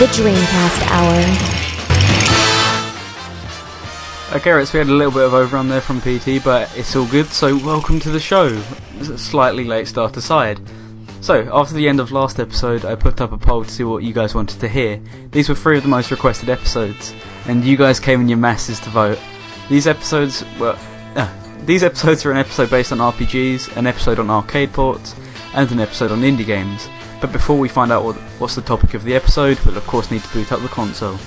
the Dreamcast Hour. Okay, right, so we had a little bit of overrun there from PT, but it's all good, so welcome to the show. Slightly late start aside. So, after the end of last episode, I put up a poll to see what you guys wanted to hear. These were three of the most requested episodes, and you guys came in your masses to vote. These episodes were. Uh, these episodes are an episode based on RPGs, an episode on arcade ports, and an episode on indie games. But before we find out what's the topic of the episode, we'll of course need to boot up the console.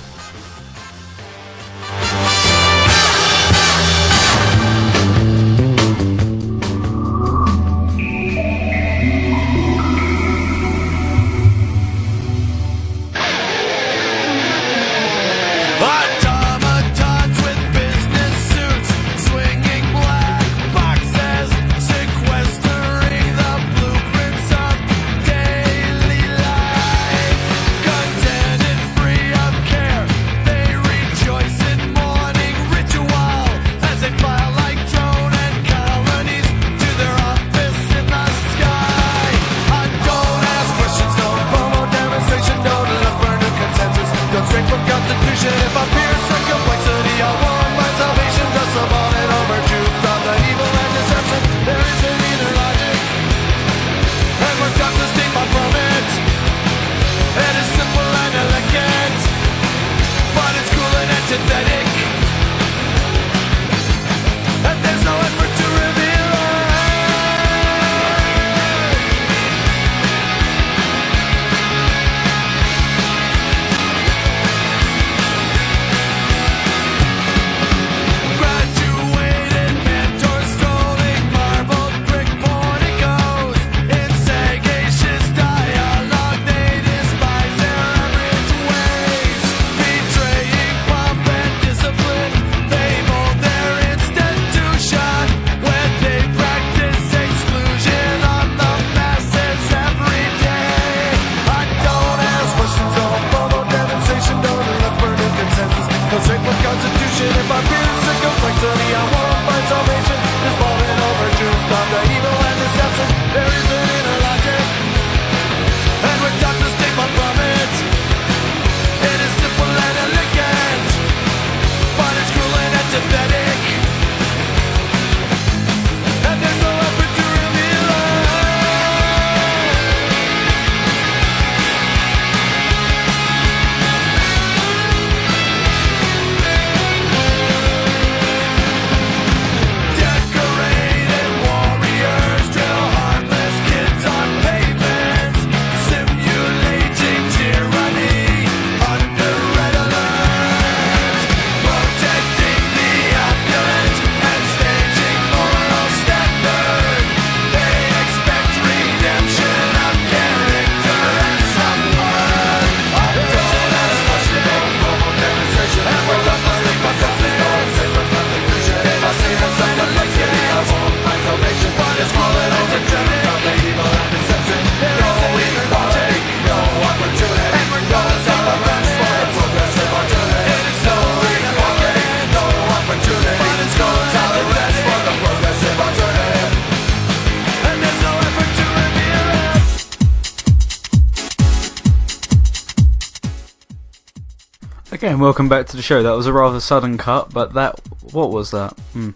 Okay, and welcome back to the show. That was a rather sudden cut, but that. What was that? Hmm.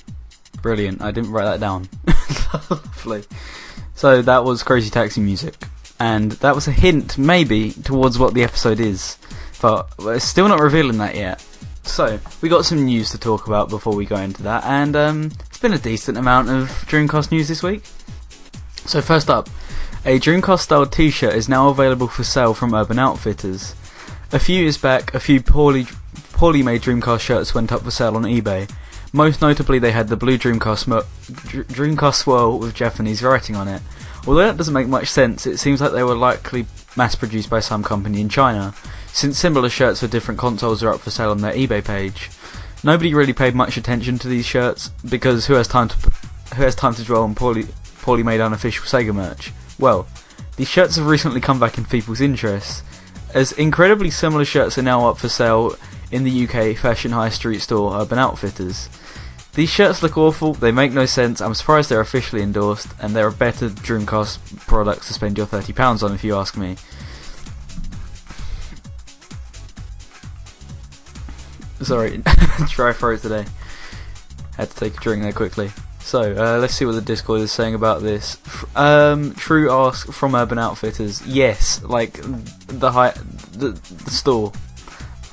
Brilliant. I didn't write that down. Lovely. So, that was Crazy Taxi music. And that was a hint, maybe, towards what the episode is. But we're still not revealing that yet. So, we got some news to talk about before we go into that, and um, it's been a decent amount of Dreamcast news this week. So, first up, a Dreamcast style t shirt is now available for sale from Urban Outfitters. A few years back, a few poorly poorly made Dreamcast shirts went up for sale on eBay. Most notably, they had the blue Dreamcast, Dreamcast swirl with Japanese writing on it. Although that doesn't make much sense, it seems like they were likely mass produced by some company in China, since similar shirts for different consoles are up for sale on their eBay page. Nobody really paid much attention to these shirts because who has time to who has time to dwell on poorly poorly made unofficial Sega merch? Well, these shirts have recently come back in people's interest, as incredibly similar shirts are now up for sale in the UK fashion high street store Urban Outfitters. These shirts look awful, they make no sense, I'm surprised they're officially endorsed, and they're a better Dreamcast products to spend your £30 on if you ask me. Sorry, dry throat today. Had to take a drink there quickly. So uh, let's see what the Discord is saying about this. Um, True ask from Urban Outfitters. Yes, like the high, the, the store,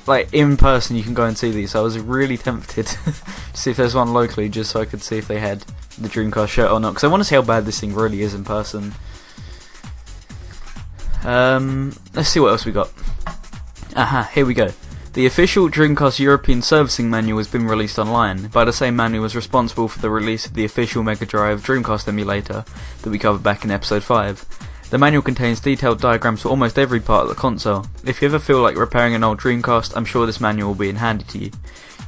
like in person, you can go and see these. I was really tempted to see if there's one locally, just so I could see if they had the Dreamcast shirt or not. Because I want to see how bad this thing really is in person. Um, let's see what else we got. Aha, here we go. The official Dreamcast European Servicing Manual has been released online, by the same man who was responsible for the release of the official Mega Drive Dreamcast emulator that we covered back in episode 5. The manual contains detailed diagrams for almost every part of the console. If you ever feel like repairing an old Dreamcast, I'm sure this manual will be in handy to you.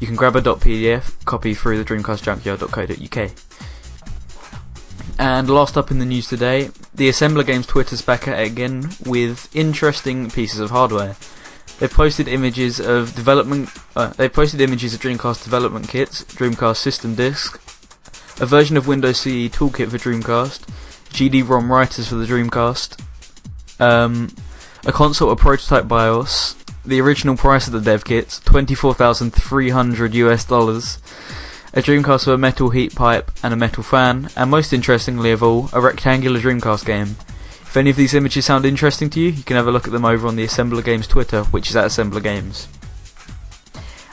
You can grab a .pdf copy through the dreamcastjunkyard.co.uk. And last up in the news today, the Assembler Games Twitter's back at it again with interesting pieces of hardware. They've posted images of development. Uh, they posted images of Dreamcast development kits, Dreamcast system disk, a version of Windows CE toolkit for Dreamcast, GD-ROM writers for the Dreamcast, um, a console, a prototype BIOS, the original price of the dev kits, twenty-four thousand three hundred US dollars, a Dreamcast with a metal heat pipe and a metal fan, and most interestingly of all, a rectangular Dreamcast game. Any of these images sound interesting to you, you can have a look at them over on the Assembler Games Twitter, which is at Assembler Games.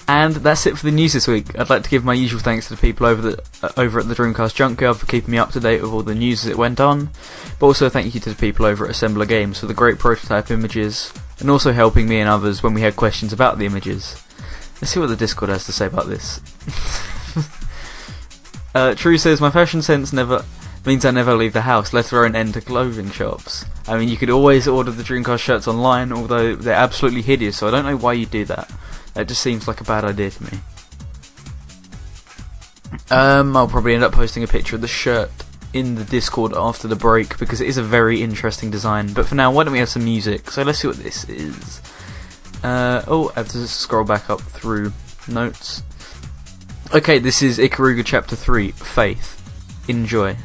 And that's it for the news this week. I'd like to give my usual thanks to the people over the uh, over at the Dreamcast Junkyard for keeping me up to date with all the news as it went on, but also thank you to the people over at Assembler Games for the great prototype images, and also helping me and others when we had questions about the images. Let's see what the Discord has to say about this. uh, True says my fashion sense never means I never leave the house, let alone enter clothing shops. I mean, you could always order the Dreamcast shirts online, although they're absolutely hideous, so I don't know why you do that. That just seems like a bad idea to me. Um, I'll probably end up posting a picture of the shirt in the Discord after the break because it is a very interesting design. But for now, why don't we have some music? So let's see what this is. Uh, oh, I have to scroll back up through notes. Okay, this is Ikaruga Chapter 3 Faith. Enjoy.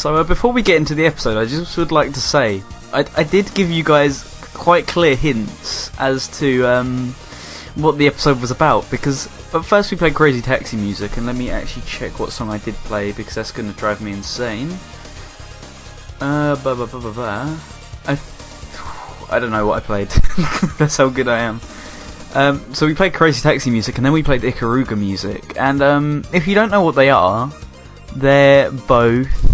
So uh, before we get into the episode, I just would like to say I, I did give you guys quite clear hints as to um, what the episode was about because at first we played Crazy Taxi music, and let me actually check what song I did play because that's going to drive me insane. Uh, ba ba ba ba ba. I, I don't know what I played. that's how good I am. Um, so we played Crazy Taxi music, and then we played Ikaruga music. And um, if you don't know what they are, they're both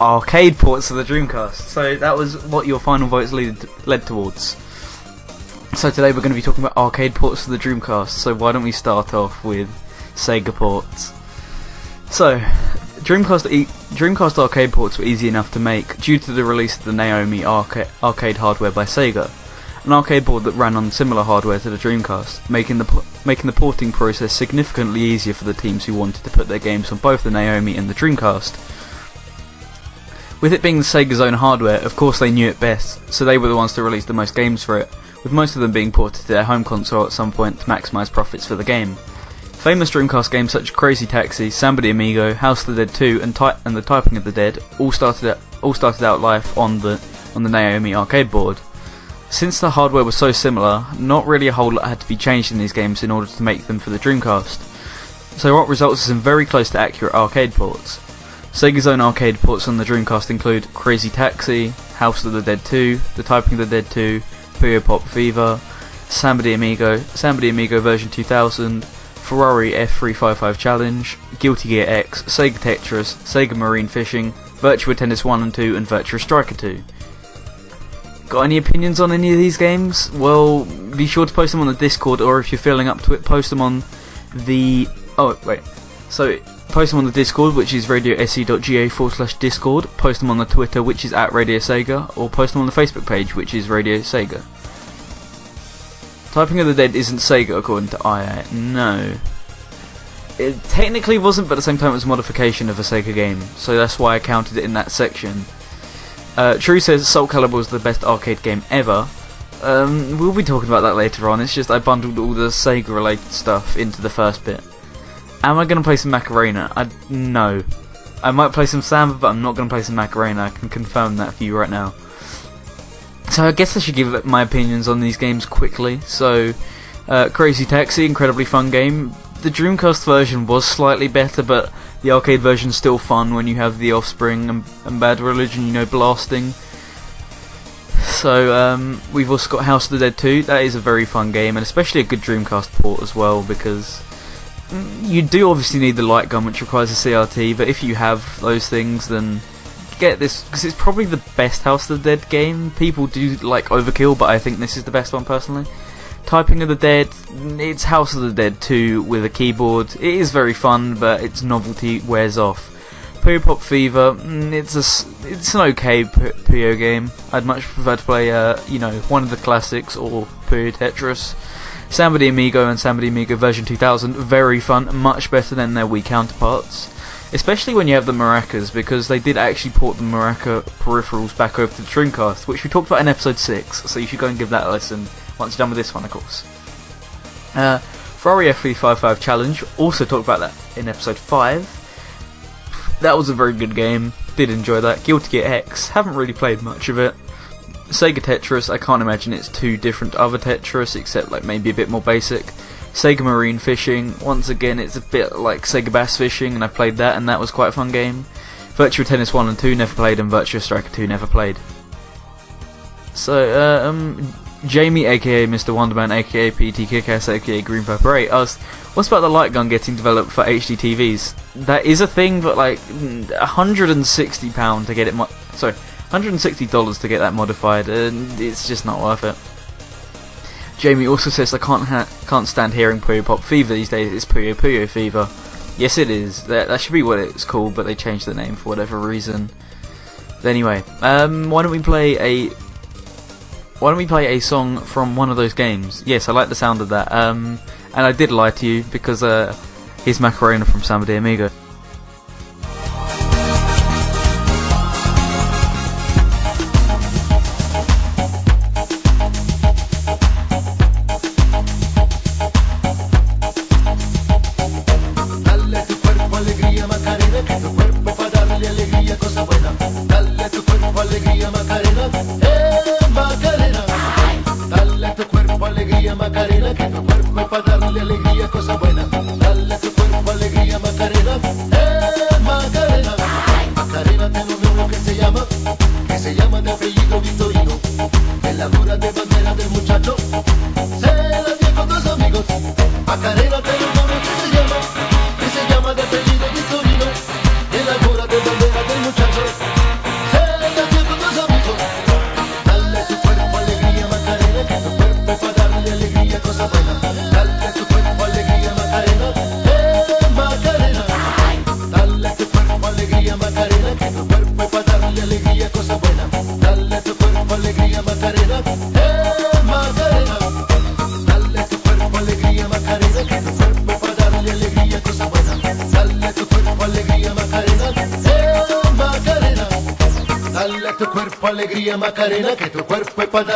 arcade ports of the Dreamcast. So that was what your final votes lead, led towards. So today we're going to be talking about arcade ports of the Dreamcast. So why don't we start off with Sega ports? So Dreamcast e- Dreamcast arcade ports were easy enough to make due to the release of the Naomi arca- arcade hardware by Sega, an arcade board that ran on similar hardware to the Dreamcast, making the po- making the porting process significantly easier for the teams who wanted to put their games on both the Naomi and the Dreamcast. With it being Sega's own hardware, of course they knew it best, so they were the ones to release the most games for it, with most of them being ported to their home console at some point to maximise profits for the game. Famous Dreamcast games such as Crazy Taxi, Samba de Amigo, House of the Dead 2, and, Ty- and The Typing of the Dead all started out, all started out life on the on the Naomi arcade board. Since the hardware was so similar, not really a whole lot had to be changed in these games in order to make them for the Dreamcast. So what results is some very close to accurate arcade ports. Sega's own arcade ports on the Dreamcast include Crazy Taxi, House of the Dead 2, The Typing of the Dead 2, Puyo Pop Fever, Samba de Amigo, Samba de Amigo version 2000, Ferrari F355 Challenge, Guilty Gear X, Sega Tetris, Sega Marine Fishing, Virtua Tennis 1 and 2, and Virtua Striker 2. Got any opinions on any of these games? Well, be sure to post them on the Discord, or if you're feeling up to it, post them on the. Oh, wait. So, post them on the Discord, which is radiose.ga forward slash Discord. Post them on the Twitter, which is at Radio Sega, or post them on the Facebook page, which is Radio Sega. Typing of the Dead isn't Sega, according to IA. No. It technically wasn't, but at the same time, it was a modification of a Sega game, so that's why I counted it in that section. Uh, True says Soul Calibur was the best arcade game ever. Um, we'll be talking about that later on. It's just I bundled all the Sega related stuff into the first bit. Am I going to play some Macarena? I no. I might play some Samba, but I'm not going to play some Macarena. I can confirm that for you right now. So I guess I should give my opinions on these games quickly. So, uh, Crazy Taxi, incredibly fun game. The Dreamcast version was slightly better, but the arcade version's still fun when you have the Offspring and, and Bad Religion, you know, blasting. So um, we've also got House of the Dead 2. That is a very fun game, and especially a good Dreamcast port as well, because you do obviously need the light gun, which requires a CRT. But if you have those things, then get this because it's probably the best House of the Dead game. People do like Overkill, but I think this is the best one personally. Typing of the Dead, it's House of the Dead 2 with a keyboard. It is very fun, but its novelty wears off. Puyo Pop Fever, mm, it's a it's an okay Puyo game. I'd much prefer to play, uh, you know, one of the classics or Puyo Tetris. Samba de Amigo and Samba de Amigo version 2000, very fun, much better than their Wii counterparts. Especially when you have the maracas, because they did actually port the maraca peripherals back over to the Dreamcast, which we talked about in episode 6, so you should go and give that a listen once you're done with this one, of course. Uh, Ferrari F355 Challenge, also talked about that in episode 5. That was a very good game, did enjoy that. Guilty Gear X, haven't really played much of it. Sega Tetris, I can't imagine it's too different to other Tetris, except like maybe a bit more basic. Sega Marine Fishing, once again, it's a bit like Sega Bass Fishing, and I've played that, and that was quite a fun game. Virtual Tennis 1 and 2 never played, and Virtual Striker 2 never played. So, uh, um, Jamie, aka Mr. Wonderman, aka PT Kickass, aka Green Pepper 8, asked, What's about the light gun getting developed for HD TVs? That is a thing, but like, £160 to get it, sorry, $160 to get that modified, and it's just not worth it. Jamie also says I can't ha- can't stand hearing Puyo Pop Fever these days. It's Puyo Puyo Fever. Yes, it is. That that should be what it's called, but they changed the name for whatever reason. But anyway, um, why don't we play a why don't we play a song from one of those games? Yes, I like the sound of that. Um, and I did lie to you because uh, here's Macarena from Samba de Amigo.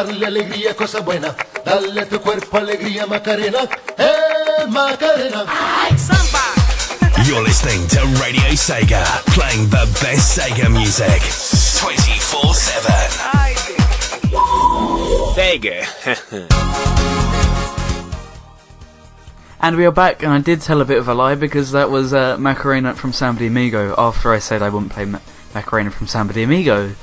Darle alegría, cosa buena. Dale a tu cuerpo alegría Macarena, eh Macarena. You're listening to Radio Sega, playing the best Sega music 24 7. Sega. And we are back, and I did tell a bit of a lie because that was uh, Macarena from Samba de Amigo after I said I wouldn't play Ma- Macarena from Samba de Amigo.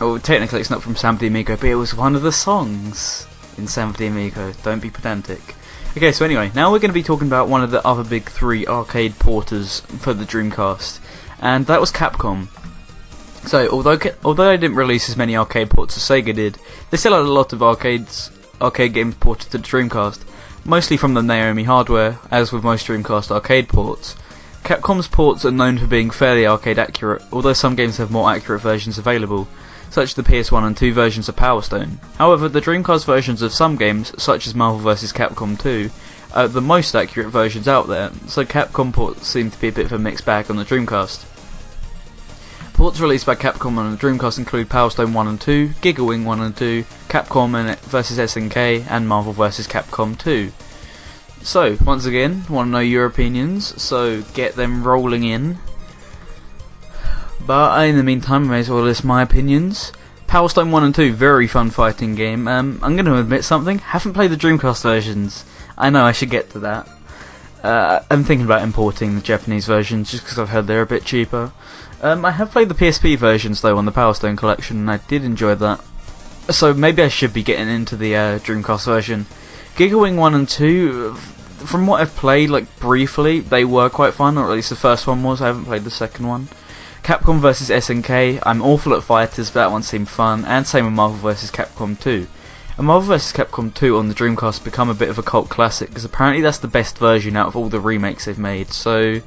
Well, technically it's not from Samba de Amigo, but it was one of the songs in Samba de Amigo. Don't be pedantic. Okay, so anyway, now we're going to be talking about one of the other big three arcade porters for the Dreamcast, and that was Capcom. So, although although they didn't release as many arcade ports as Sega did, they still had a lot of arcades arcade games ported to the Dreamcast, mostly from the Naomi hardware, as with most Dreamcast arcade ports. Capcom's ports are known for being fairly arcade accurate, although some games have more accurate versions available, such as the PS1 and 2 versions of Power Stone. However, the Dreamcast versions of some games, such as Marvel vs. Capcom 2, are the most accurate versions out there, so Capcom ports seem to be a bit of a mixed bag on the Dreamcast. Ports released by Capcom on the Dreamcast include Power Stone 1 and 2, Giga Wing 1 and 2, Capcom vs SNK, and Marvel vs. Capcom 2. So, once again, want to know your opinions, so get them rolling in. But in the meantime, I may as well list my opinions. Power Stone 1 and 2, very fun fighting game. Um, I'm going to admit something, haven't played the Dreamcast versions. I know I should get to that. Uh, I'm thinking about importing the Japanese versions just because I've heard they're a bit cheaper. Um, I have played the PSP versions though on the Power Stone collection, and I did enjoy that. So maybe I should be getting into the uh, Dreamcast version. Giga Wing 1 and 2, from what I've played, like briefly, they were quite fun, or at least the first one was. I haven't played the second one. Capcom vs SNK, I'm awful at fighters, but that one seemed fun, and same with Marvel vs Capcom 2. And Marvel vs Capcom 2 on the Dreamcast become a bit of a cult classic because apparently that's the best version out of all the remakes they've made. So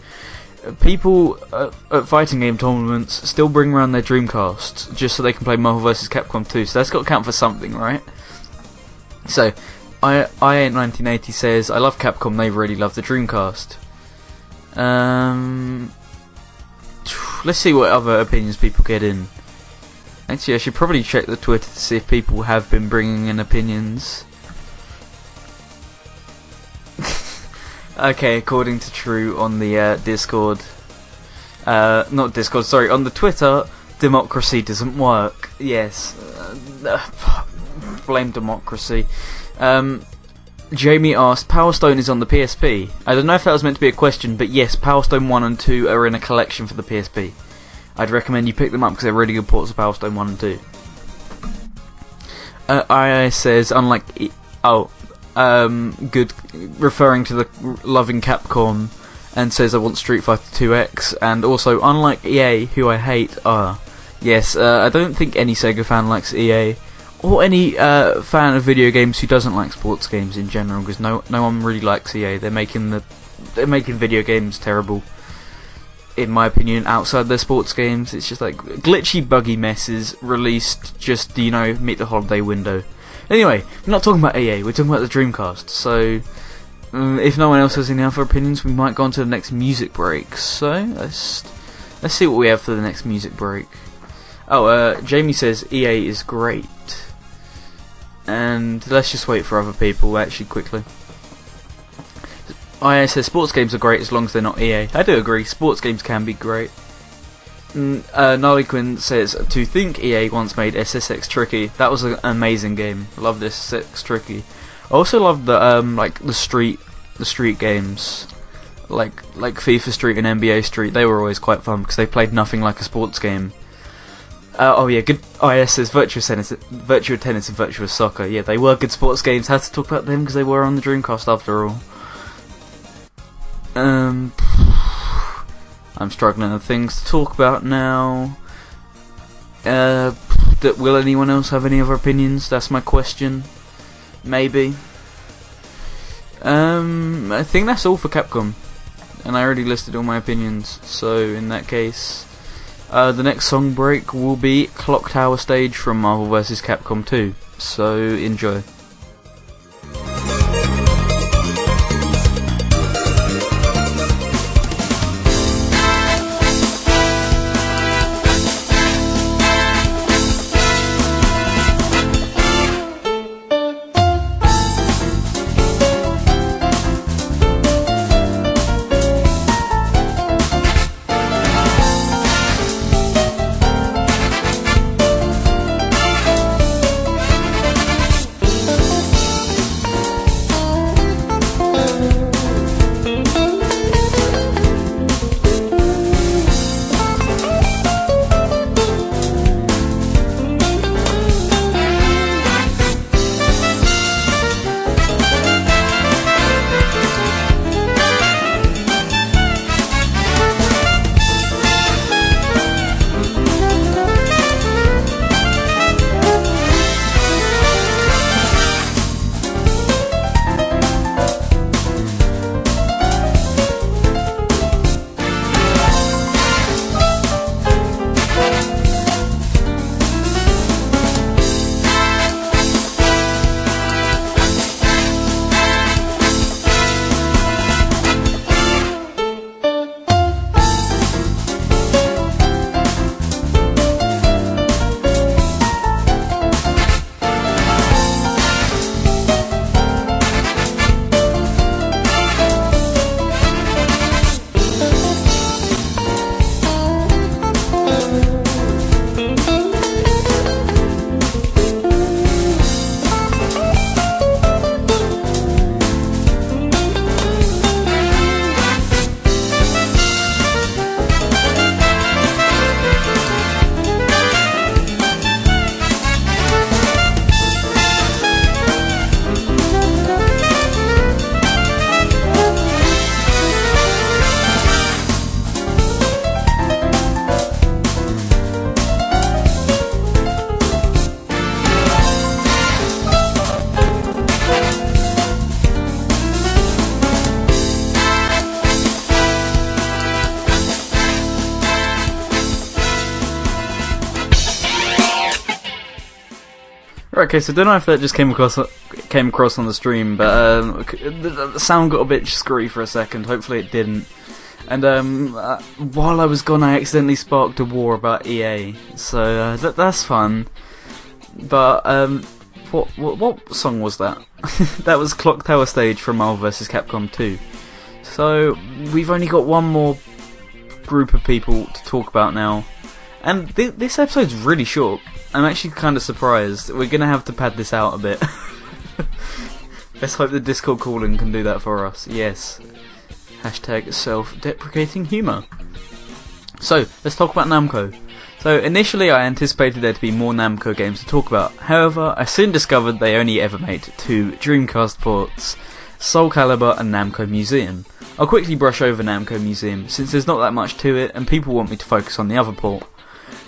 uh, people uh, at fighting game tournaments still bring around their Dreamcast just so they can play Marvel vs Capcom 2. So that's got to count for something, right? So I I ain't 1980 says I love Capcom. They really love the Dreamcast. Um, let's see what other opinions people get in. Actually, I should probably check the Twitter to see if people have been bringing in opinions. okay, according to True on the uh, Discord, uh, not Discord, sorry, on the Twitter, democracy doesn't work. Yes, uh, blame democracy. Um, Jamie asked, Power Stone is on the PSP. I don't know if that was meant to be a question, but yes, Power Stone 1 and 2 are in a collection for the PSP. I'd recommend you pick them up because they're really good ports of Power Stone 1 and 2. Uh, says, unlike. E- oh, um, good. Referring to the loving Capcom, and says, I want Street Fighter 2X. And also, unlike EA, who I hate, ah. yes, uh, I don't think any Sega fan likes EA. Or any uh, fan of video games who doesn't like sports games in general, because no no one really likes EA. They're making the they're making video games terrible in my opinion, outside their sports games. It's just like glitchy, buggy messes released just, you know, meet the holiday window. Anyway, we're not talking about EA, we're talking about the Dreamcast. So, um, if no one else has any other opinions, we might go on to the next music break. So, let's, let's see what we have for the next music break. Oh, uh, Jamie says EA is great. And let's just wait for other people, actually, quickly. IA says sports games are great as long as they're not EA. I do agree, sports games can be great. Mm, uh, Quinn says to think EA once made SSX Tricky. That was an amazing game. I love this SSX Tricky. I also love the um like the street the street games, like like FIFA Street and NBA Street. They were always quite fun because they played nothing like a sports game. Uh, oh yeah, good. Oh yes, there's Virtua Tennis, Virtua Tennis, and Virtua Soccer. Yeah, they were good sports games. Had to talk about them because they were on the Dreamcast after all. Um, I'm struggling with things to talk about now. Uh, that will anyone else have any other opinions? That's my question. Maybe. Um, I think that's all for Capcom, and I already listed all my opinions. So in that case, uh, the next song break will be Clock Tower Stage from Marvel vs. Capcom 2. So enjoy. Okay, so don't know if that just came across came across on the stream, but um, the, sound got a bit screwy for a second. Hopefully, it didn't. And um, uh, while I was gone, I accidentally sparked a war about EA, so uh, that that's fun. But um, what, what what song was that? that was Clock Tower Stage from Marvel vs. Capcom 2. So we've only got one more group of people to talk about now, and th- this episode's really short. I'm actually kind of surprised. We're gonna have to pad this out a bit. Let's hope the Discord calling can do that for us. Yes. Hashtag self-deprecating humour. So let's talk about Namco. So initially, I anticipated there to be more Namco games to talk about. However, I soon discovered they only ever made two Dreamcast ports: Soul Calibur and Namco Museum. I'll quickly brush over Namco Museum since there's not that much to it, and people want me to focus on the other port.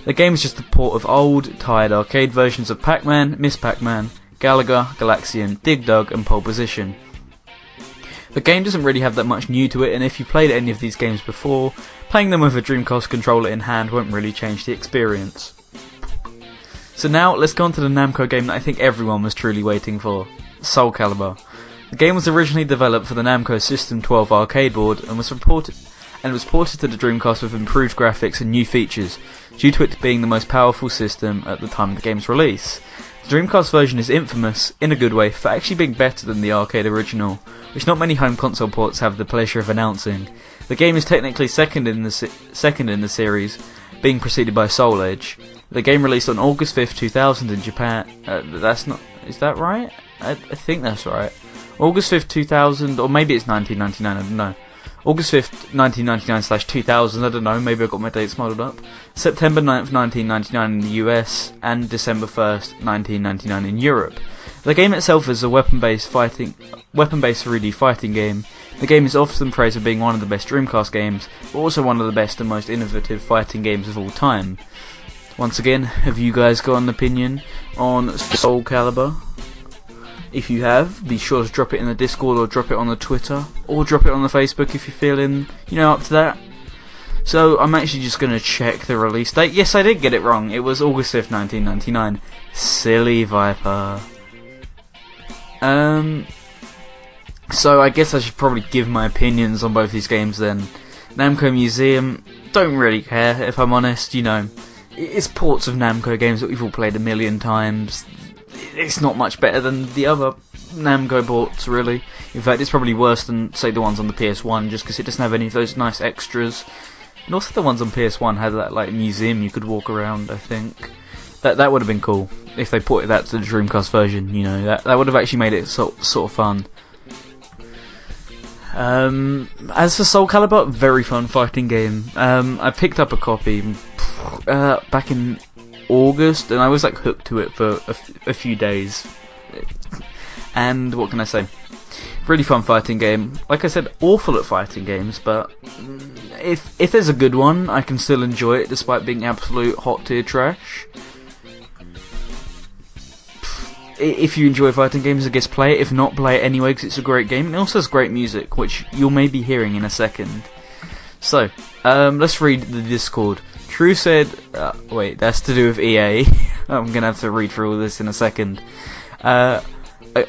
The game is just a port of old, tired arcade versions of Pac-Man, Miss Pac-Man, Galaga, Galaxian, Dig Dug, and Pole Position. The game doesn't really have that much new to it, and if you played any of these games before, playing them with a Dreamcast controller in hand won't really change the experience. So now, let's go on to the Namco game that I think everyone was truly waiting for Soul Calibur. The game was originally developed for the Namco System 12 arcade board and was reported and was ported to the Dreamcast with improved graphics and new features, due to it being the most powerful system at the time of the game's release. The Dreamcast version is infamous, in a good way, for actually being better than the arcade original, which not many home console ports have the pleasure of announcing. The game is technically second in the se- second in the series, being preceded by Soul Edge. The game released on August 5th, 2000 in Japan. Uh, that's not. Is that right? I, I think that's right. August 5th, 2000, or maybe it's 1999, I don't know. August 5th, 1999 slash 2000, I don't know, maybe I got my dates muddled up. September 9th, 1999 in the US, and December 1st, 1999 in Europe. The game itself is a weapon-based fighting, weapon-based 3D fighting game. The game is often praised for being one of the best Dreamcast games, but also one of the best and most innovative fighting games of all time. Once again, have you guys got an opinion on Soul Calibur? If you have, be sure to drop it in the Discord or drop it on the Twitter or drop it on the Facebook if you're feeling, you know, up to that. So I'm actually just going to check the release date. Yes, I did get it wrong. It was August 5th, 1999. Silly Viper. Um, so I guess I should probably give my opinions on both these games then. Namco Museum, don't really care if I'm honest, you know. It's ports of Namco games that we've all played a million times. It's not much better than the other Namco ports, really. In fact, it's probably worse than, say, the ones on the PS1, just because it doesn't have any of those nice extras. And also, the ones on PS1 had that like museum you could walk around. I think that that would have been cool if they ported that to the Dreamcast version. You know, that that would have actually made it so, sort of fun. Um, as for Soul Calibur, very fun fighting game. Um, I picked up a copy uh, back in August, and I was like hooked to it for a, f- a few days. And what can I say? Really fun fighting game. Like I said, awful at fighting games, but if if there's a good one, I can still enjoy it despite being absolute hot tier trash. If you enjoy fighting games, I guess play it. If not, play it anyway because it's a great game. It also has great music, which you'll maybe hearing in a second. So, um, let's read the Discord. True said, uh, wait, that's to do with EA. I'm gonna have to read through all this in a second. Uh, uh,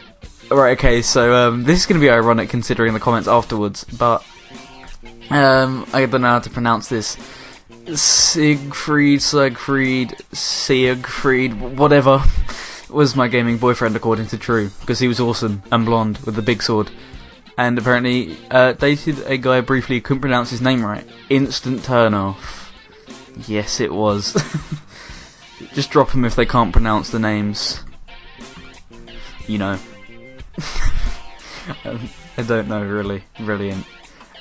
right, okay, so um, this is gonna be ironic considering the comments afterwards, but um, I don't know how to pronounce this. Siegfried, Siegfried, Siegfried, whatever, was my gaming boyfriend according to True, because he was awesome and blonde with the big sword. And apparently, uh, dated a guy briefly who couldn't pronounce his name right. Instant turn off. Yes, it was. Just drop them if they can't pronounce the names. You know. um, I don't know, really. Brilliant.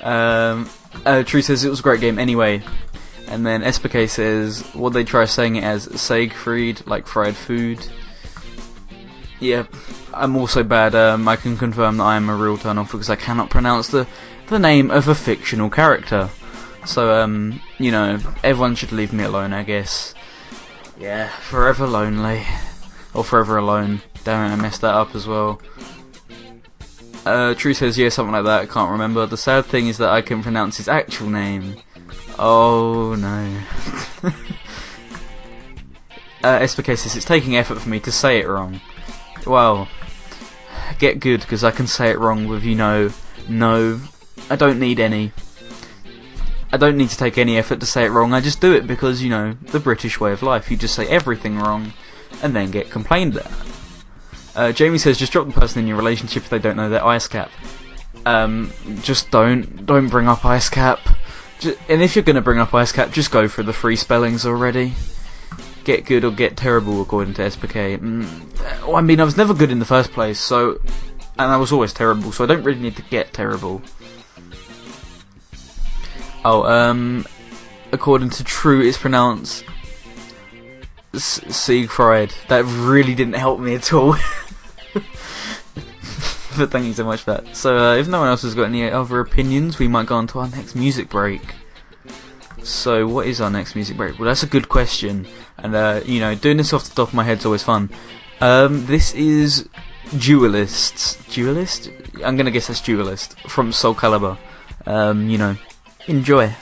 Um, uh, True says it was a great game anyway. And then SPK says, what they try saying it as Siegfried, like fried food. Yeah, I'm also bad. Um, I can confirm that I am a real turn off because I cannot pronounce the, the name of a fictional character. So, um, you know, everyone should leave me alone, I guess. Yeah, forever lonely. Or forever alone. Damn it, I messed that up as well. Uh, True says, yeah, something like that, I can't remember. The sad thing is that I can pronounce his actual name. Oh no. uh, SPK says, it's taking effort for me to say it wrong. Well, get good, because I can say it wrong with, you know, no. I don't need any. I don't need to take any effort to say it wrong. I just do it because, you know, the British way of life. You just say everything wrong and then get complained at. Uh, Jamie says, just drop the person in your relationship if they don't know their ice cap. Um, just don't. Don't bring up ice cap. Ju- and if you're going to bring up ice cap, just go for the free spellings already. Get good or get terrible, according to SPK. Mm, well, I mean, I was never good in the first place, so. And I was always terrible, so I don't really need to get terrible. Oh, um, according to True, it's pronounced Siegfried. That really didn't help me at all. but thank you so much for that. So, uh, if no one else has got any other opinions, we might go on to our next music break. So, what is our next music break? Well, that's a good question. And, uh, you know, doing this off the top of my head is always fun. Um, this is Duelists. Duelist? I'm gonna guess that's Duelist from Soul Calibur. Um, you know, enjoy.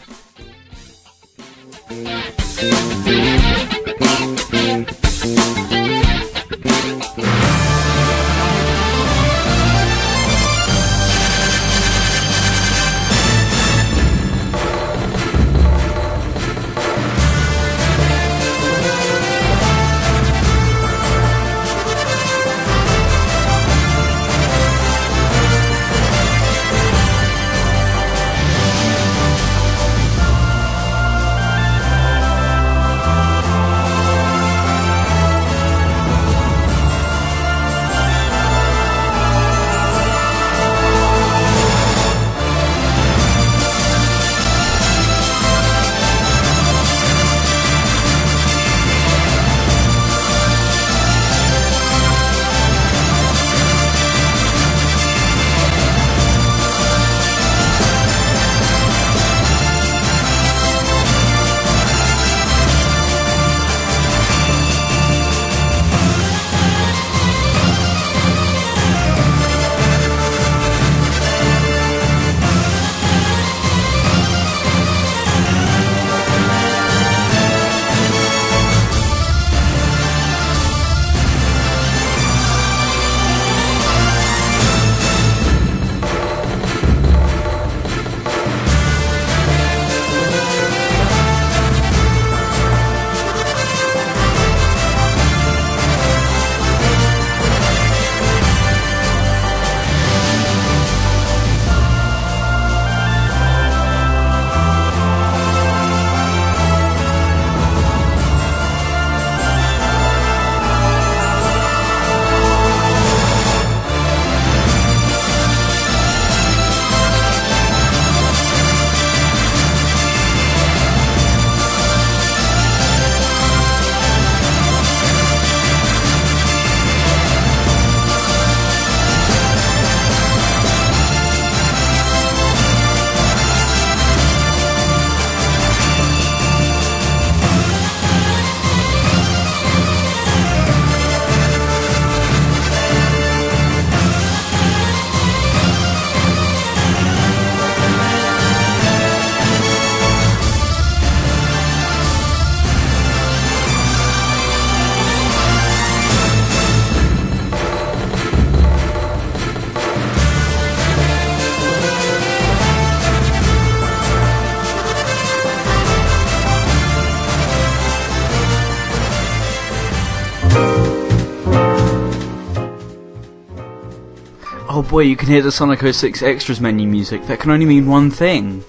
Boy, you can hear the Sonic 06 Extras menu music. That can only mean one thing.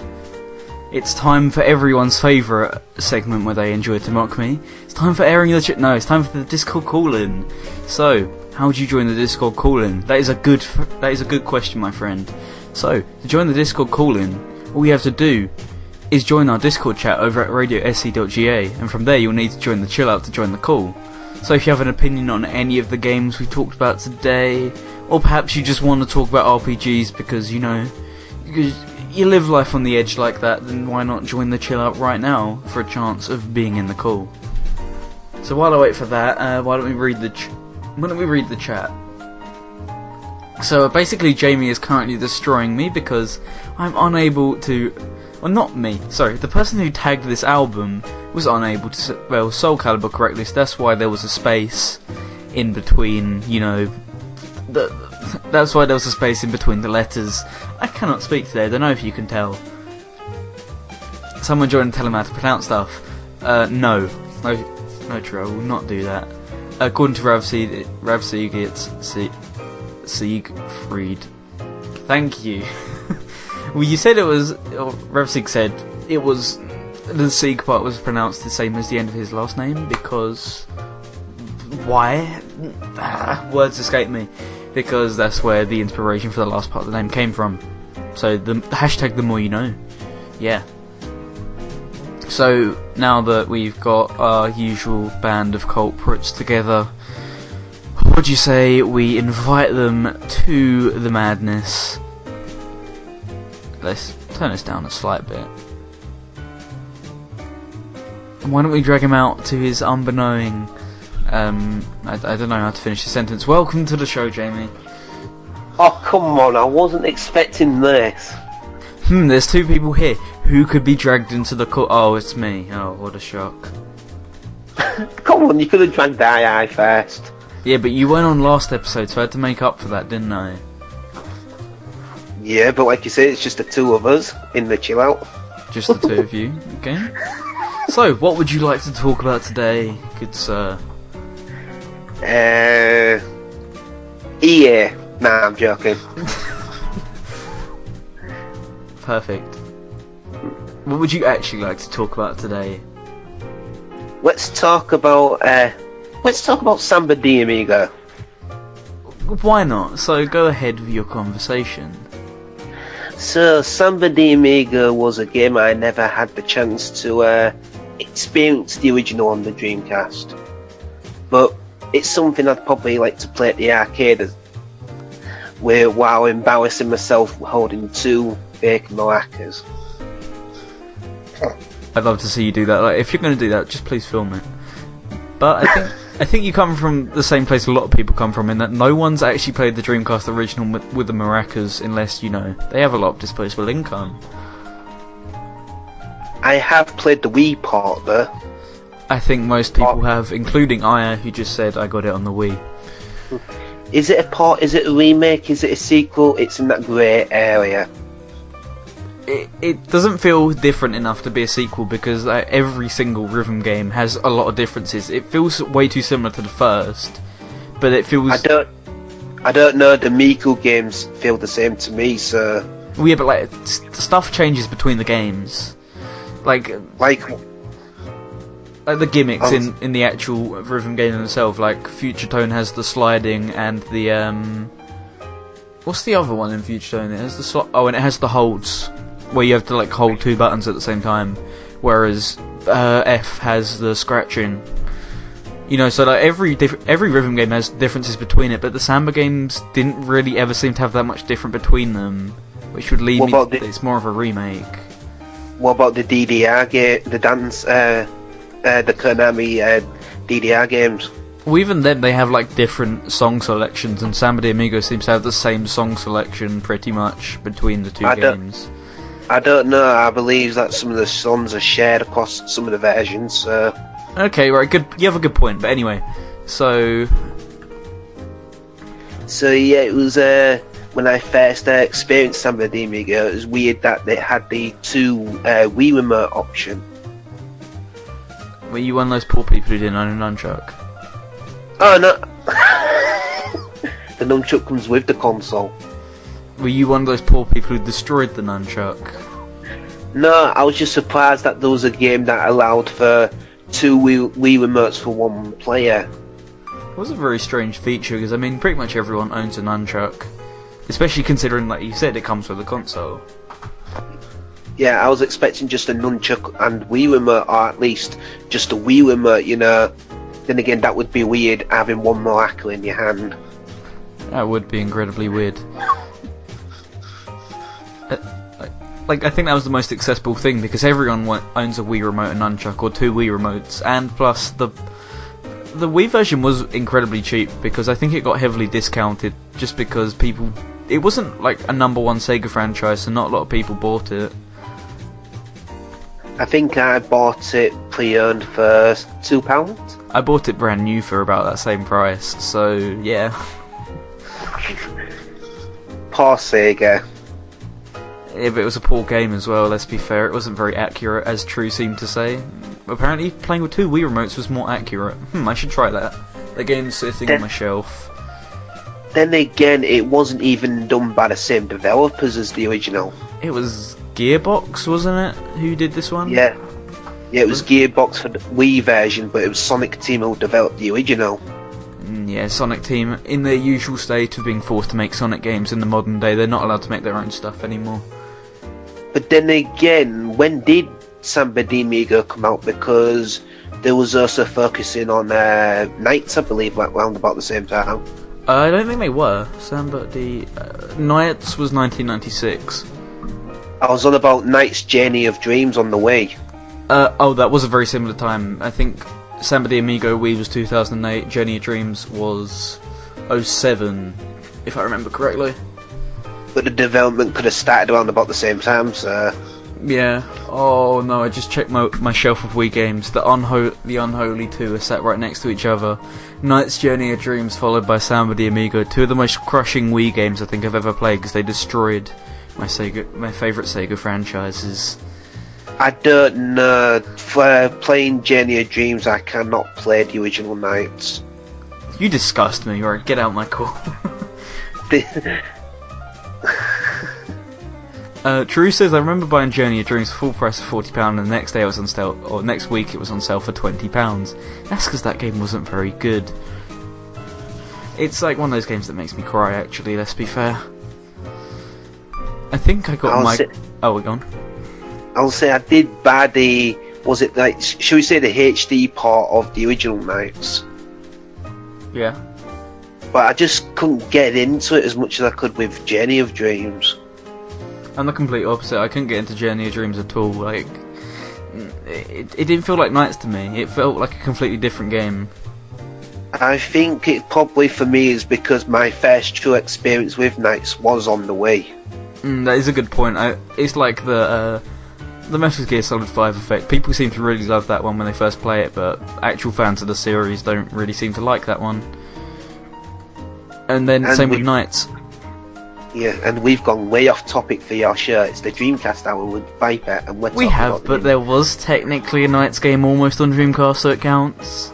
It's time for everyone's favourite segment where they enjoy to mock me. It's time for airing the ch- no. It's time for the Discord call-in. So, how would you join the Discord call-in? That is a good. That is a good question, my friend. So, to join the Discord call-in, all you have to do is join our Discord chat over at radiose.ga, and from there you'll need to join the chill out to join the call. So if you have an opinion on any of the games we talked about today, or perhaps you just want to talk about RPGs because you know you, you live life on the edge like that, then why not join the chill out right now for a chance of being in the call? So while I wait for that, uh, why don't we read the ch- why don't we read the chat? So basically, Jamie is currently destroying me because I'm unable to. Well, not me. Sorry, the person who tagged this album was unable to spell Soul Calibur correctly, so that's why there was a space in between. You know, that's why there was a space in between the letters. I cannot speak today. I don't know if you can tell. Someone join and tell him how to pronounce stuff. Uh, no, no, no, True, I will not do that. According to Rav Sieg, Rav Sieg, it's Sie- Siegfried. Thank you. well, you said it was. Or Rev Sieg said it was. The Sieg part was pronounced the same as the end of his last name because. Why? Ah, words escape me. Because that's where the inspiration for the last part of the name came from. So the, hashtag the more you know. Yeah. So now that we've got our usual band of culprits together, would you say we invite them to the madness? Let's turn this down a slight bit. And why don't we drag him out to his unbeknowing? Um, I, I don't know how to finish the sentence. Welcome to the show, Jamie. Oh, come on, I wasn't expecting this. Hmm, there's two people here. Who could be dragged into the court? Oh, it's me. Oh, what a shock. Come on, you could have dragged Die Eye first. Yeah, but you went on last episode, so I had to make up for that, didn't I? Yeah, but like you say, it's just the two of us in the chill out. Just the two of you, okay? So, what would you like to talk about today, good sir? Uh, EA. Nah, I'm joking. Perfect. What would you actually like to talk about today? Let's talk about, uh, let's talk about Samba de Amigo. Why not? So, go ahead with your conversation. So, Samba de Amigo was a game I never had the chance to, uh, experience the original on the Dreamcast. But it's something I'd probably like to play at the arcade as- where, while embarrassing myself holding two fake maracas. I'd love to see you do that. Like, if you're going to do that, just please film it. But I think I think you come from the same place a lot of people come from, in that no one's actually played the Dreamcast original with, with the maracas, unless you know they have a lot of disposable income. I have played the Wii part though. I think most people Oh. have, including Aya, who just said I got it on the Wii. Is it a part? Is it a remake? Is it a sequel? It's in that grey area. It, it doesn't feel different enough to be a sequel because like, every single rhythm game has a lot of differences. It feels way too similar to the first, but it feels I don't. I don't know. The Miku games feel the same to me. So, Well, yeah, but like s- stuff changes between the games, like like, like the gimmicks Oh. in in the actual rhythm game themselves. Like Future Tone has the sliding and the um, what's the other one in Future Tone? It has the sli- oh, and it has the holds where you have to like hold two buttons at the same time, whereas uh, F has the scratching. You know, so like every diff- every rhythm game has differences between it, but the Samba games didn't really ever seem to have that much different between them, which would lead What me to the- it's more of a remake. what about the DDR game? The dance, uh, uh, the Konami uh, DDR games. Well, even then, they have like different song selections, and Samba de Amigo seems to have the same song selection pretty much between the two I don't- games. I don't know. I believe that some of the songs are shared across some of the versions. So, Okay, right, good. You have a good point, but anyway, so so yeah, it was uh, when I first uh, experienced Samba de Amigo. It was weird that they had the two uh, Wii remote option. Were you one of those poor people who didn't own a nunchuck? Oh no! the nunchuck comes with the console. Were you one of those poor people who destroyed the nunchuck? No, I was just surprised that there was a game that allowed for two Wii, Wii remotes for one player. It was a very strange feature because I mean, pretty much everyone owns a nunchuck, especially considering, like you said, it comes with a console. Yeah, I was expecting just a nunchuck and Wii remote, or at least just a Wii remote, you know. Then again, that would be weird having one maraca in your hand. That would be incredibly weird. Uh, Like, I think that was the most accessible thing because everyone owns a Wii remote and nunchuck or two Wii remotes, and plus the the Wii version was incredibly cheap because I think it got heavily discounted just because people. It wasn't like a number one Sega franchise, so not a lot of people bought it. I think I bought it pre-owned for two pounds. I bought it brand new for about that same price, so yeah. Poor Sega. If it was a poor game as well, let's be fair, it wasn't very accurate, as True seemed to say. Apparently, playing with two Wii remotes was more accurate. Hmm, I should try that. The game's sitting on my shelf. Then again, it wasn't even done by the same developers as the original. It was Gearbox, wasn't it? Who did this one? Yeah. Yeah, it was Gearbox for the Wii version, but it was Sonic Team who developed the original. Mm, Yeah, Sonic Team, in their usual state of being forced to make Sonic games in the modern day, they're not allowed to make their own stuff anymore. But then again, when did Samba de Amigo come out? Because there was also focusing on uh, Nights, I believe, like round about the same time. Uh, I don't think they were. Samba the uh, Nights was 1996. I was on about Nights Journey of Dreams on the Wii. Uh, oh, that was a very similar time. I think Samba de Amigo Wii was 2008, Journey of Dreams was 07, if I remember correctly. But the development could have started around about the same time, so Yeah. Oh no, I just checked my my shelf of Wii games. The unho- the Unholy two are sat right next to each other. Nights Journey of Dreams followed by Samba de Amigo, two of the most crushing Wii games I think I've ever played because they destroyed my Sega, my favorite Sega franchises. I don't know. For playing Journey of Dreams, I cannot play the original Nights. You disgust me. Right, get out my call. Uh, Drew says, I remember buying Journey of Dreams full price of £40 and the next day it was on sale, or next week it was on sale for £20. That's because that game wasn't very good. It's like one of those games that makes me cry, actually, let's be fair. I think I got I'll my. say- Oh, we're gone. I'll say I did buy the. Was it like? Should we say the HD part of the original Nights? Yeah. But I just couldn't get into it as much as I could with Journey of Dreams. I'm the complete opposite. I couldn't get into Journey of Dreams at all. Like, it, it didn't feel like Nights to me. It felt like a completely different game. I think it probably for me is because my first true experience with Nights was on the Wii. Mm, that is a good point. I, it's like the uh, the Metal Gear Solid 5 effect. People seem to really love that one when they first play it, but actual fans of the series don't really seem to like that one. And then And same with Nights. Yeah, and we've gone way off topic for your show. It's the Dreamcast hour with Viper, and we're We have, but there was technically a Nights game almost on Dreamcast, so it counts.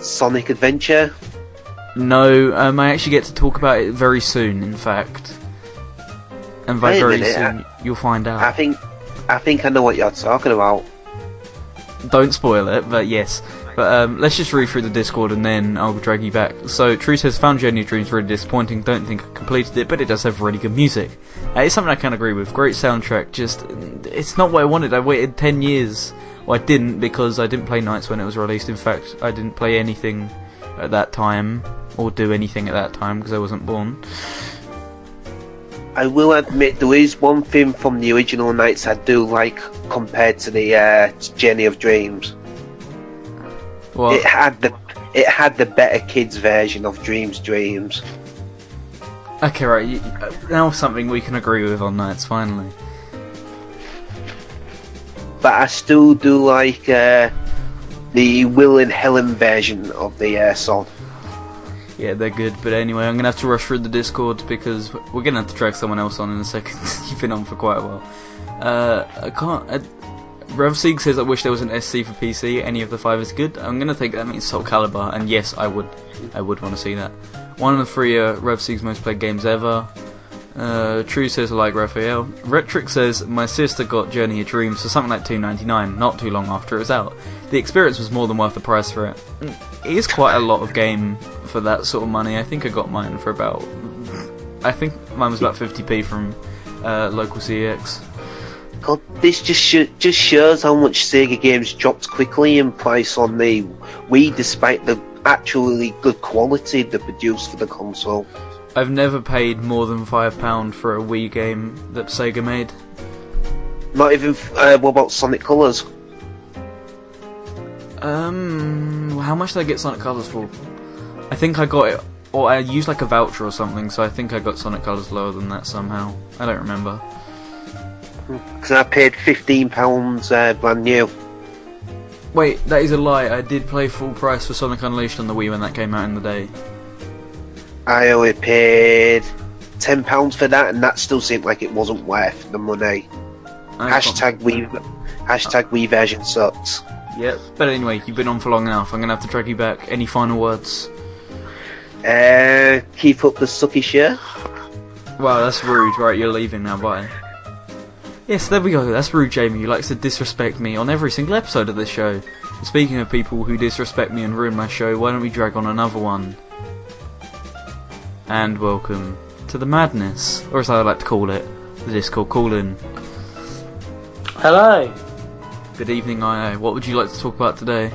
Sonic Adventure. No, um, I actually get to talk about it very soon. In fact, and by very minute, soon you'll find out. I think, I think I know what you're talking about. Don't spoil it, but yes. But um, let's just read through the Discord and then I'll drag you back. So, True says, found Journey of Dreams really disappointing. Don't think I completed it, but it does have really good music. Uh, it's something I can agree with. Great soundtrack. Just, it's not what I wanted. I waited 10 years. Well, I didn't because I didn't play Nights when it was released. In fact, I didn't play anything at that time or do anything at that time because I wasn't born. I will admit there is one thing from the original Nights I do like compared to the uh, Journey of Dreams. Well, It had the it had the better kids version of Dreams Dreams. okay, right. You, uh, now something we can agree with on Nights finally. But I still do like uh, the Will and Helen version of the uh, song. Yeah, they're good. But anyway, I'm gonna have to rush through the Discord because we're gonna have to drag someone else on in a second. You've been on for quite a while. Uh, I can't. Uh, RevSeek says I wish there was an SC for PC. Any of the five is good. I'm gonna think that means Soul Calibur, and yes, I would. I would want to see that. One of the three are RevSeek's most played games ever. Uh, True says I like Raphael. Retrix says my sister got Journey of Dreams for something like two ninety nine, not too long after it was out. The experience was more than worth the price for it. It is quite a lot of game for that sort of money. I think I got mine for about. I think mine was about fifty p from uh, local CeX. God, this just sh- just shows how much Sega games dropped quickly in price on the Wii, despite the actually good quality they produced for the console. I've never paid more than five pound for a Wii game that Sega made. Not even. Uh, what about Sonic Colors? Um, how much did I get Sonic Colors for? I think I got it, or I used like a voucher or something. So I think I got Sonic Colors lower than that somehow. I don't remember. Because I paid fifteen pounds uh, brand new. Wait, that is a lie. I did play full price for Sonic Unleashed on the Wii when that came out in the day. I only paid ten pounds for that, and that still seemed like it wasn't worth the money. I Hashtag Wii. Hashtag Wii version sucks. Yep. But anyway, you've been on for long enough. I'm gonna have to drag you back. Any final words? Uh, keep up the sucky shit. Wow, that's rude. Right, you're leaving now. Bye. Yes, there we go. That's rude, Jamie. Who likes to disrespect me on every single episode of this show. Speaking of people who disrespect me and ruin my show, why don't we drag on another one? And welcome to the madness, or as I like to call it, the Discord call-in. Hello. Good evening, IO. What would you like to talk about today?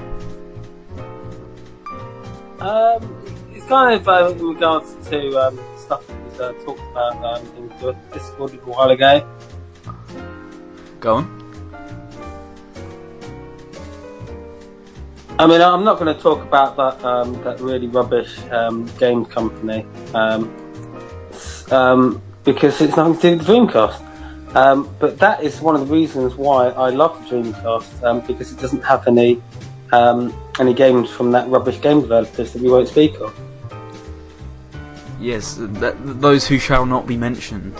Um, it's kind of uh, in regards to um, stuff that was uh, talked about um, in the Discord a while ago. Go on. I mean, I'm not going to talk about that um, that really rubbish um, game company um, um, because it's nothing to do with Dreamcast. Um, but that is one of the reasons why I love the Dreamcast um, because it doesn't have any um, any games from that rubbish game developers that we won't speak of. Yes, that, those who shall not be mentioned.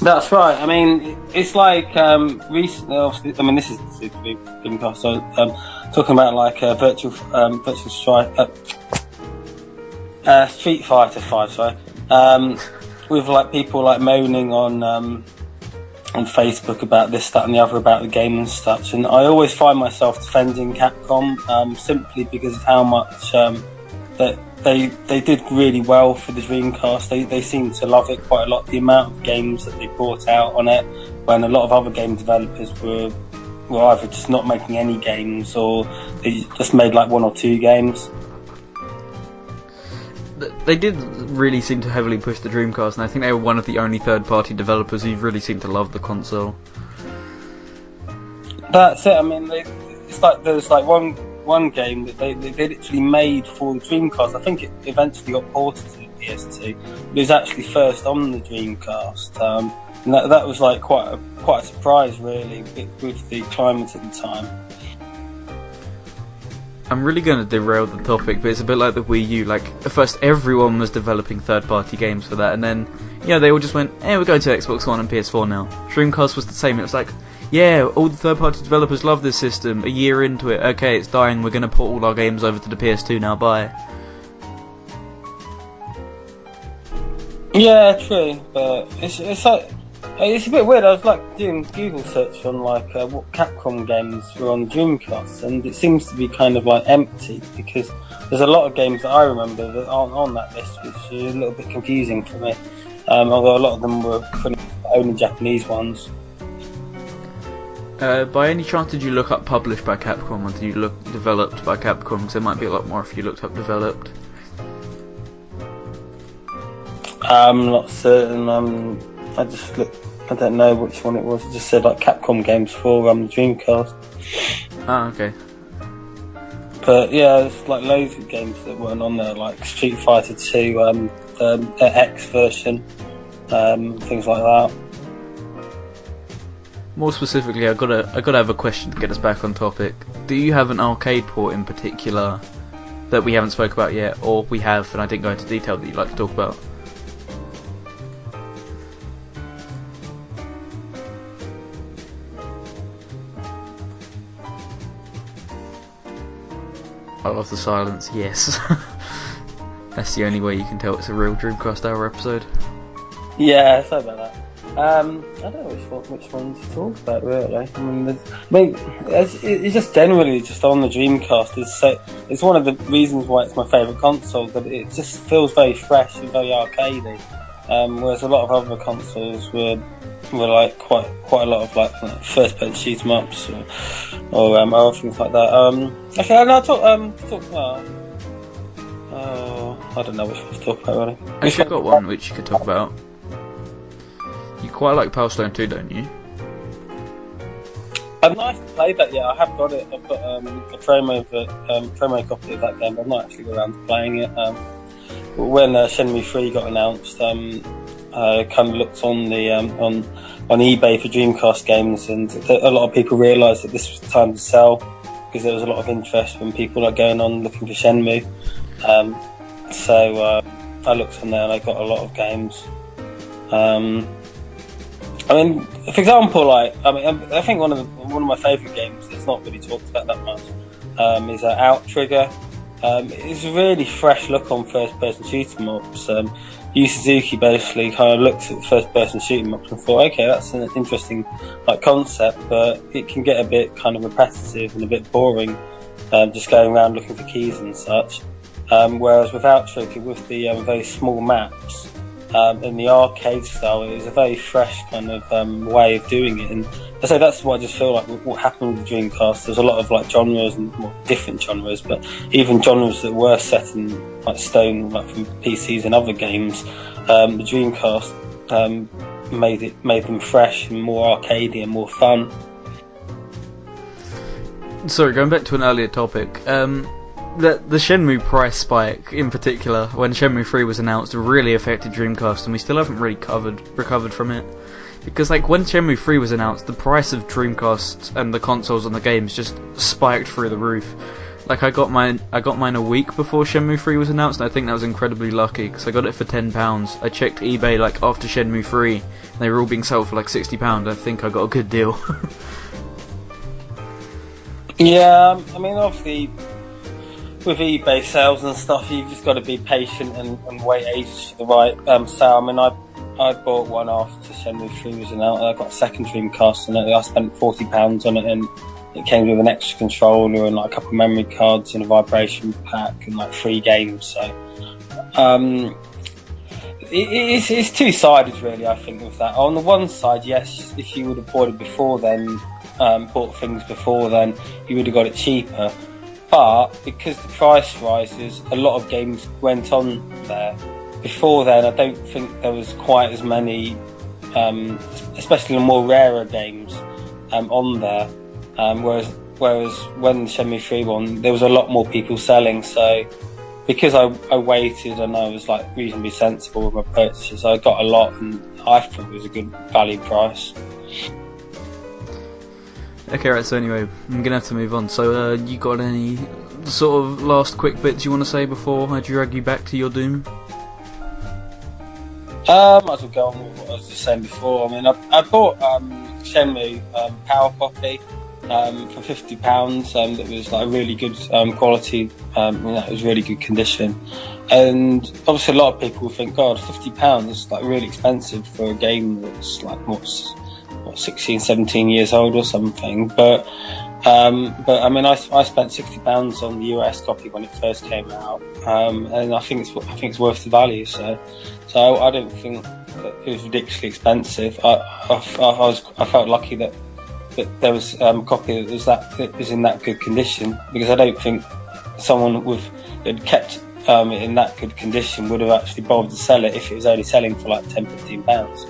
That's right. I mean, it's like um, recently. Obviously, I mean, this is Dreamcast. So, um, talking about like uh, virtual, um, virtual strike, uh, uh, Street Fighter Five. Sorry, um, with like people like moaning on um, on Facebook about this, that, and the other about the game and such. And I always find myself defending Capcom um, simply because of how much um, that they they did really well for the Dreamcast. They they seem to love it quite a lot. The amount of games that they brought out on it, when a lot of other game developers were were either just not making any games or they just made like one or two games. Th- They did really seem to heavily push the Dreamcast, and I think they were one of the only third-party developers who really seemed to love the console. That's it. I mean, they, it's like there's like one one game that they, they, they literally made for the Dreamcast. I think it eventually got ported to the PS2. But it was actually first on the Dreamcast, um, and that, that was like quite a quite a surprise, really, with, with the climate at the time. I'm really going to derail the topic, but it's a bit like the Wii U. Like, at first everyone was developing third-party games for that, and then, you know, they all just went, "Hey, we're going to Xbox One and PS4 now." Dreamcast was the same. It was like, "Yeah, all the third-party developers love this system." A year into it, okay, it's dying. We're going to put all our games over to the PS2 now. Bye. Yeah, true, but it's it's like it's a bit weird. I was like doing Google search on like uh, what Capcom games were on the Dreamcast, and it seems to be kind of like empty because there's a lot of games that I remember that aren't on that list, which is a little bit confusing for me. Um, although a lot of them were only Japanese ones. Uh, by any chance, did you look up published by Capcom, or did you look developed by Capcom? Because there might be a lot more if you looked up developed. I'm not certain. Um, I just look. I don't know which one it was. It just said like Capcom games for um, Dreamcast. Ah, okay. But yeah, there's like loads of games that weren't on there, like Street Fighter 2, um, the X version, um, things like that. More specifically, I gotta I gotta have a question to get us back on topic. Do you have an arcade port in particular that we haven't spoke about yet, or we have and I didn't go into detail that you'd like to talk about? I love the silence. Yes. That's the only way you can tell it's a real Dreamcast Hour episode. Yeah, sorry about that. Um, I don't know which one, which one to talk about really. I mean, I mean, it's, it's just generally just on the Dreamcast. It's so, it's one of the reasons why it's my favourite console. That it just feels very fresh and very arcadey. Um, whereas a lot of other consoles were were like quite quite a lot of like, like first person shoot 'em ups or or um, other things like that. Um, actually, no, talk um talk. Uh, uh, I don't know which one to talk about really. Actually, I've got one which you could talk about. You quite like Power Stone 2, don't you? I've not actually played that yet. I have got it. I've got um, a promo, of, um, promo copy of that game, but I've not actually got around to playing it. Um, when uh, Shenmue 3 got announced, um, I kind of looked on the um, on on eBay for Dreamcast games, and a lot of people realised that this was the time to sell because there was a lot of interest when people are going on looking for Shenmue. Um, so uh, I looked on there and I got a lot of games. Um, I mean, for example, like I mean, um, I think one of the, one of my favourite games that's not really talked about that much um, is uh, Outtrigger. Um, it's a really fresh look on first-person shooting ups. Um, Yu Suzuki basically kind of looked at first-person shooting ups and thought, okay, that's an interesting like concept, but it can get a bit kind of repetitive and a bit boring, um, just going around looking for keys and such. Um, whereas with Out with the um, very small maps, um, in the arcade style, it was a very fresh kind of um, way of doing it. And I say that's what I just feel like what- happened with the Dreamcast. There's a lot of like genres and well, different genres, but even genres that were set in like stone, like from PCs and other games. Um, the Dreamcast um, made it made them fresh and more arcadey and more fun. Sorry, going back to an earlier topic. Um, the the Shenmue price spike, in particular, when Shenmue 3 was announced, really affected Dreamcast, and we still haven't really covered recovered from it. Because like when Shenmue 3 was announced, the price of Dreamcast and the consoles and the games just spiked through the roof. Like I got mine, I got mine a week before Shenmue 3 was announced, and I think that was incredibly lucky because I got it for ten pounds. I checked eBay like after Shenmue 3, and they were all being sold for like sixty pound. I think I got a good deal. Yeah, um, I mean, obviously, with eBay sales and stuff, you've just got to be patient and, and wait ages for the right um, sale. I mean, I I bought one off to after Shenmue 3 was announced. I got a second Dreamcast, and I spent forty pounds on it, and it came with an extra controller and like a couple of memory cards and a vibration pack and like three games. So, um, it, it's, it's two sided, really. I think with that. On the one side, yes, if you would have bought it before then, um, bought things before then, you would have got it cheaper. But because the price rises, a lot of games went on there. Before then, I don't think there was quite as many, um, especially the more rarer games, um, on there. Um, whereas, whereas when Shenmue 3 won, there was a lot more people selling. So because I, I waited and I was like reasonably sensible with my purchases, I got a lot and I thought it was a good value price. Okay, right. So anyway, I'm gonna have to move on. So, uh, you got any sort of last quick bits you want to say before I drag you back to your doom? Um, might as well go on with what I was just saying before. I mean, I, I bought um, Shenmue um, Power Copy um, for fifty pounds. Um, that was like really good um, quality. Um, you know, it was really good condition. And obviously, a lot of people think, God, fifty pounds is like really expensive for a game that's like what's what 16, 17 years old or something. But um, but I mean, I, I spent sixty pounds on the US copy when it first came out, um, and I think it's I think it's worth the value. So so I don't think it was ridiculously expensive. I, I, I was I felt lucky that that there was um, a copy that was that that was in that good condition because I don't think someone with that kept um, it in that good condition would have actually bothered to sell it if it was only selling for like 10 15 pounds.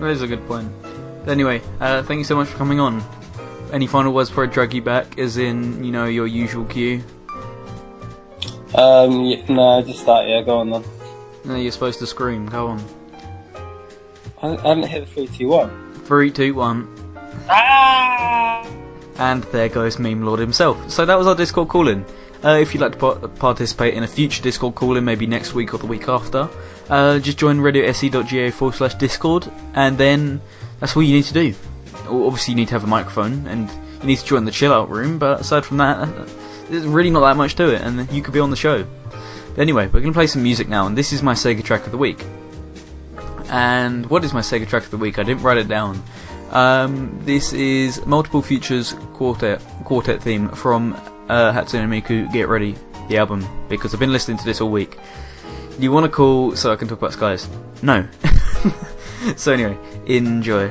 That is a good point. Anyway, uh, thank you so much for coming on. Any final words for I drag you back? As in, you know, your usual cue. Um, yeah, no, just that. Yeah, go on then. No, you're supposed to scream. Go on. I, I didn't hit the three, two, one. Three, two, one. Ah! And there goes Meme Lord himself. So that was our Discord call-in. Uh, if you'd like to par- participate in a future Discord call-in, maybe next week or the week after, uh, just join radiose.ga forward slash Discord, and then that's all you need to do. Obviously, you need to have a microphone, and you need to join the chill-out room, but aside from that, there's really not that much to it, and you could be on the show. Anyway, we're going to play some music now, and this is my Sega track of the week. And what is my Sega track of the week? I didn't write it down. Um, this is Multiple Futures Quartet quartet theme from uh, Hatsune Miku Get Ready, the album, because I've been listening to this all week. You want to call so I can talk about skies? No. so anyway, enjoy.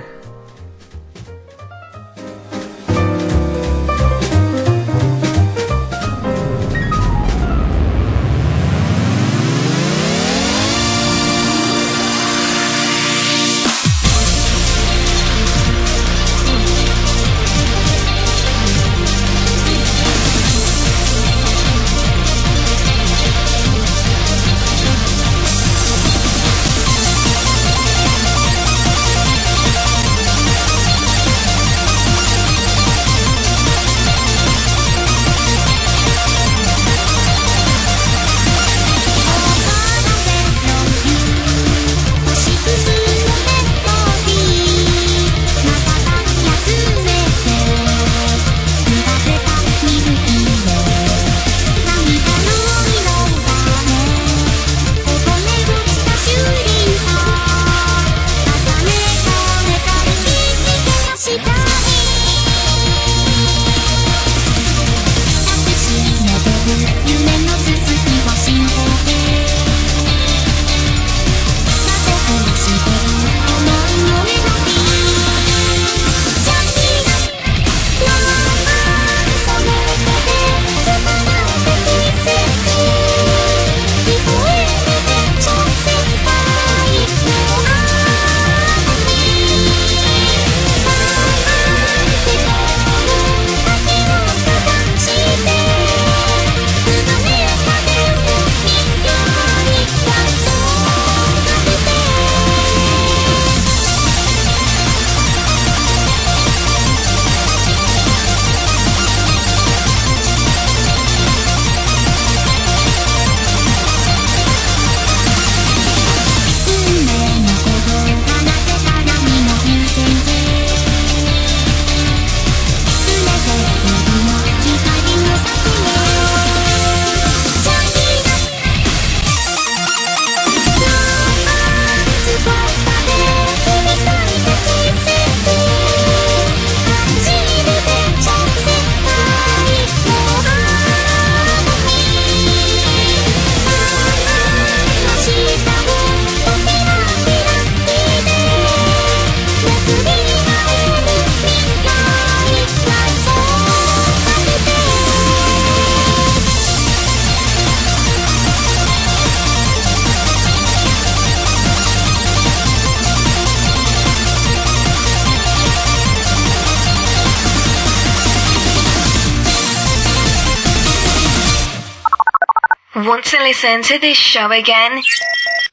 To listen to this show again?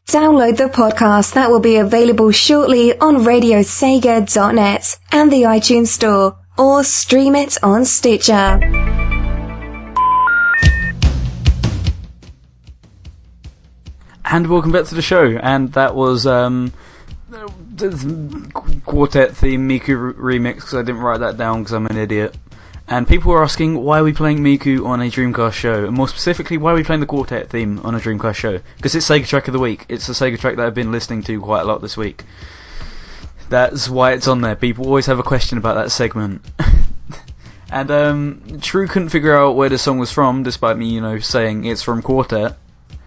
Download the podcast that will be available shortly on radiosega.net and the iTunes Store, or stream it on Stitcher. And welcome back to the show. And that was um, the quartet theme Miku remix because I didn't write that down because I'm an idiot. And people were asking why are we playing Miku on a Dreamcast show, and more specifically, why are we playing the quartet theme on a Dreamcast show? Because it's Sega track of the week. It's the Sega track that I've been listening to quite a lot this week. That's why it's on there. People always have a question about that segment. and um, True couldn't figure out where the song was from, despite me, you know, saying it's from Quartet.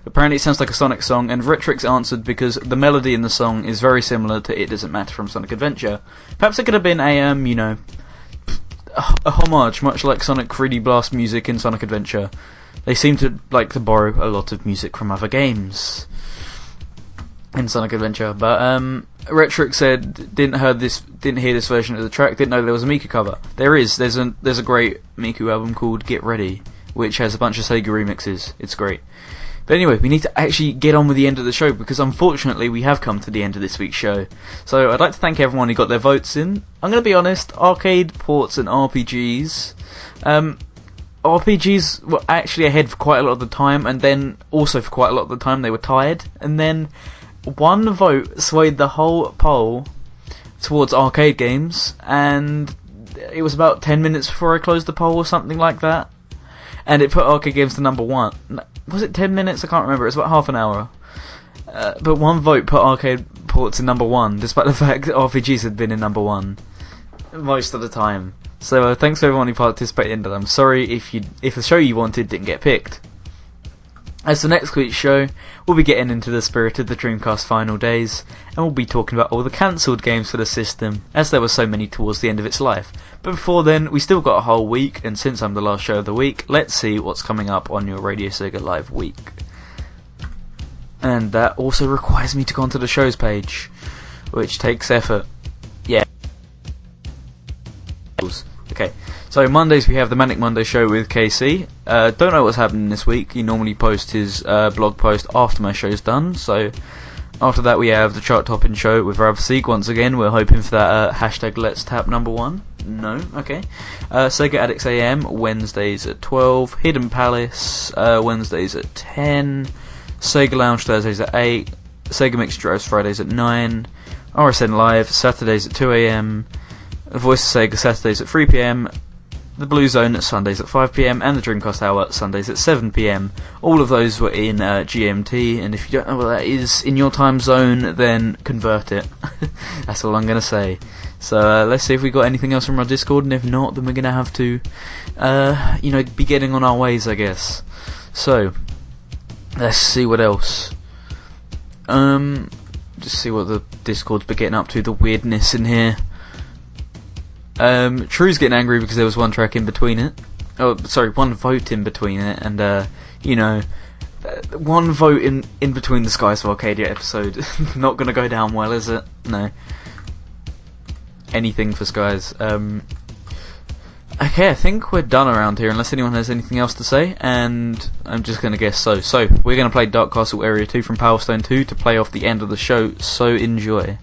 Apparently, it sounds like a Sonic song, and Retrix answered because the melody in the song is very similar to "It Doesn't Matter" from Sonic Adventure. Perhaps it could have been a, um, you know, a homage, much like Sonic 3D Blast music in Sonic Adventure. They seem to like to borrow a lot of music from other games in Sonic Adventure. But um, Retrix said didn't heard this, didn't hear this version of the track, didn't know there was a Miku cover. There is. There's a there's a great Miku album called Get Ready, which has a bunch of Sega remixes. It's great. But anyway, we need to actually get on with the end of the show because unfortunately we have come to the end of this week's show. So I'd like to thank everyone who got their votes in. I'm going to be honest, arcade ports and RPGs. Um, RPGs were actually ahead for quite a lot of the time, and then also for quite a lot of the time they were tired. And then one vote swayed the whole poll towards arcade games, and it was about 10 minutes before I closed the poll or something like that. And it put arcade games to number one. Was it ten minutes? I can't remember. It's about half an hour. Uh, but one vote put arcade ports in number one, despite the fact that RPGs had been in number one most of the time. So uh, thanks for everyone who participated in that. I'm sorry if you if the show you wanted didn't get picked. As for next week's show, we'll be getting into the spirit of the Dreamcast final days, and we'll be talking about all the cancelled games for the system, as there were so many towards the end of its life. But before then, we still got a whole week, and since I'm the last show of the week, let's see what's coming up on your Radio Sega Live week. And that also requires me to go onto the shows page, which takes effort. Yeah. Okay, so Mondays we have the Manic Monday show with KC. Uh, don't know what's happening this week. He normally posts his uh, blog post after my show's done. So after that we have the chart topping show with Rav Seek once again. We're hoping for that uh, hashtag Let's Tap number one. No, okay. Uh, Sega Addicts AM Wednesdays at twelve. Hidden Palace uh, Wednesdays at ten. Sega Lounge Thursdays at eight. Sega Mixed Drives Fridays at nine. RSN Live Saturdays at two a.m. The Voice of Sega Saturdays at 3pm, the Blue Zone at Sundays at 5pm, and the Dreamcast Hour Sundays at 7pm. All of those were in uh, GMT, and if you don't know what that is in your time zone, then convert it. That's all I'm going to say. So uh, let's see if we got anything else from our Discord, and if not, then we're going to have to, uh, you know, be getting on our ways, I guess. So, let's see what else. Um, just see what the Discord's been getting up to, the weirdness in here. Um, True's getting angry because there was one track in between it. Oh, sorry, one vote in between it, and uh, you know, uh, one vote in in between the Skies of Arcadia episode. Not gonna go down well, is it? No. Anything for Skies. Um, okay, I think we're done around here, unless anyone has anything else to say. And I'm just gonna guess so. So we're gonna play Dark Castle Area Two from Power Stone Two to play off the end of the show. So enjoy.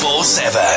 24 7.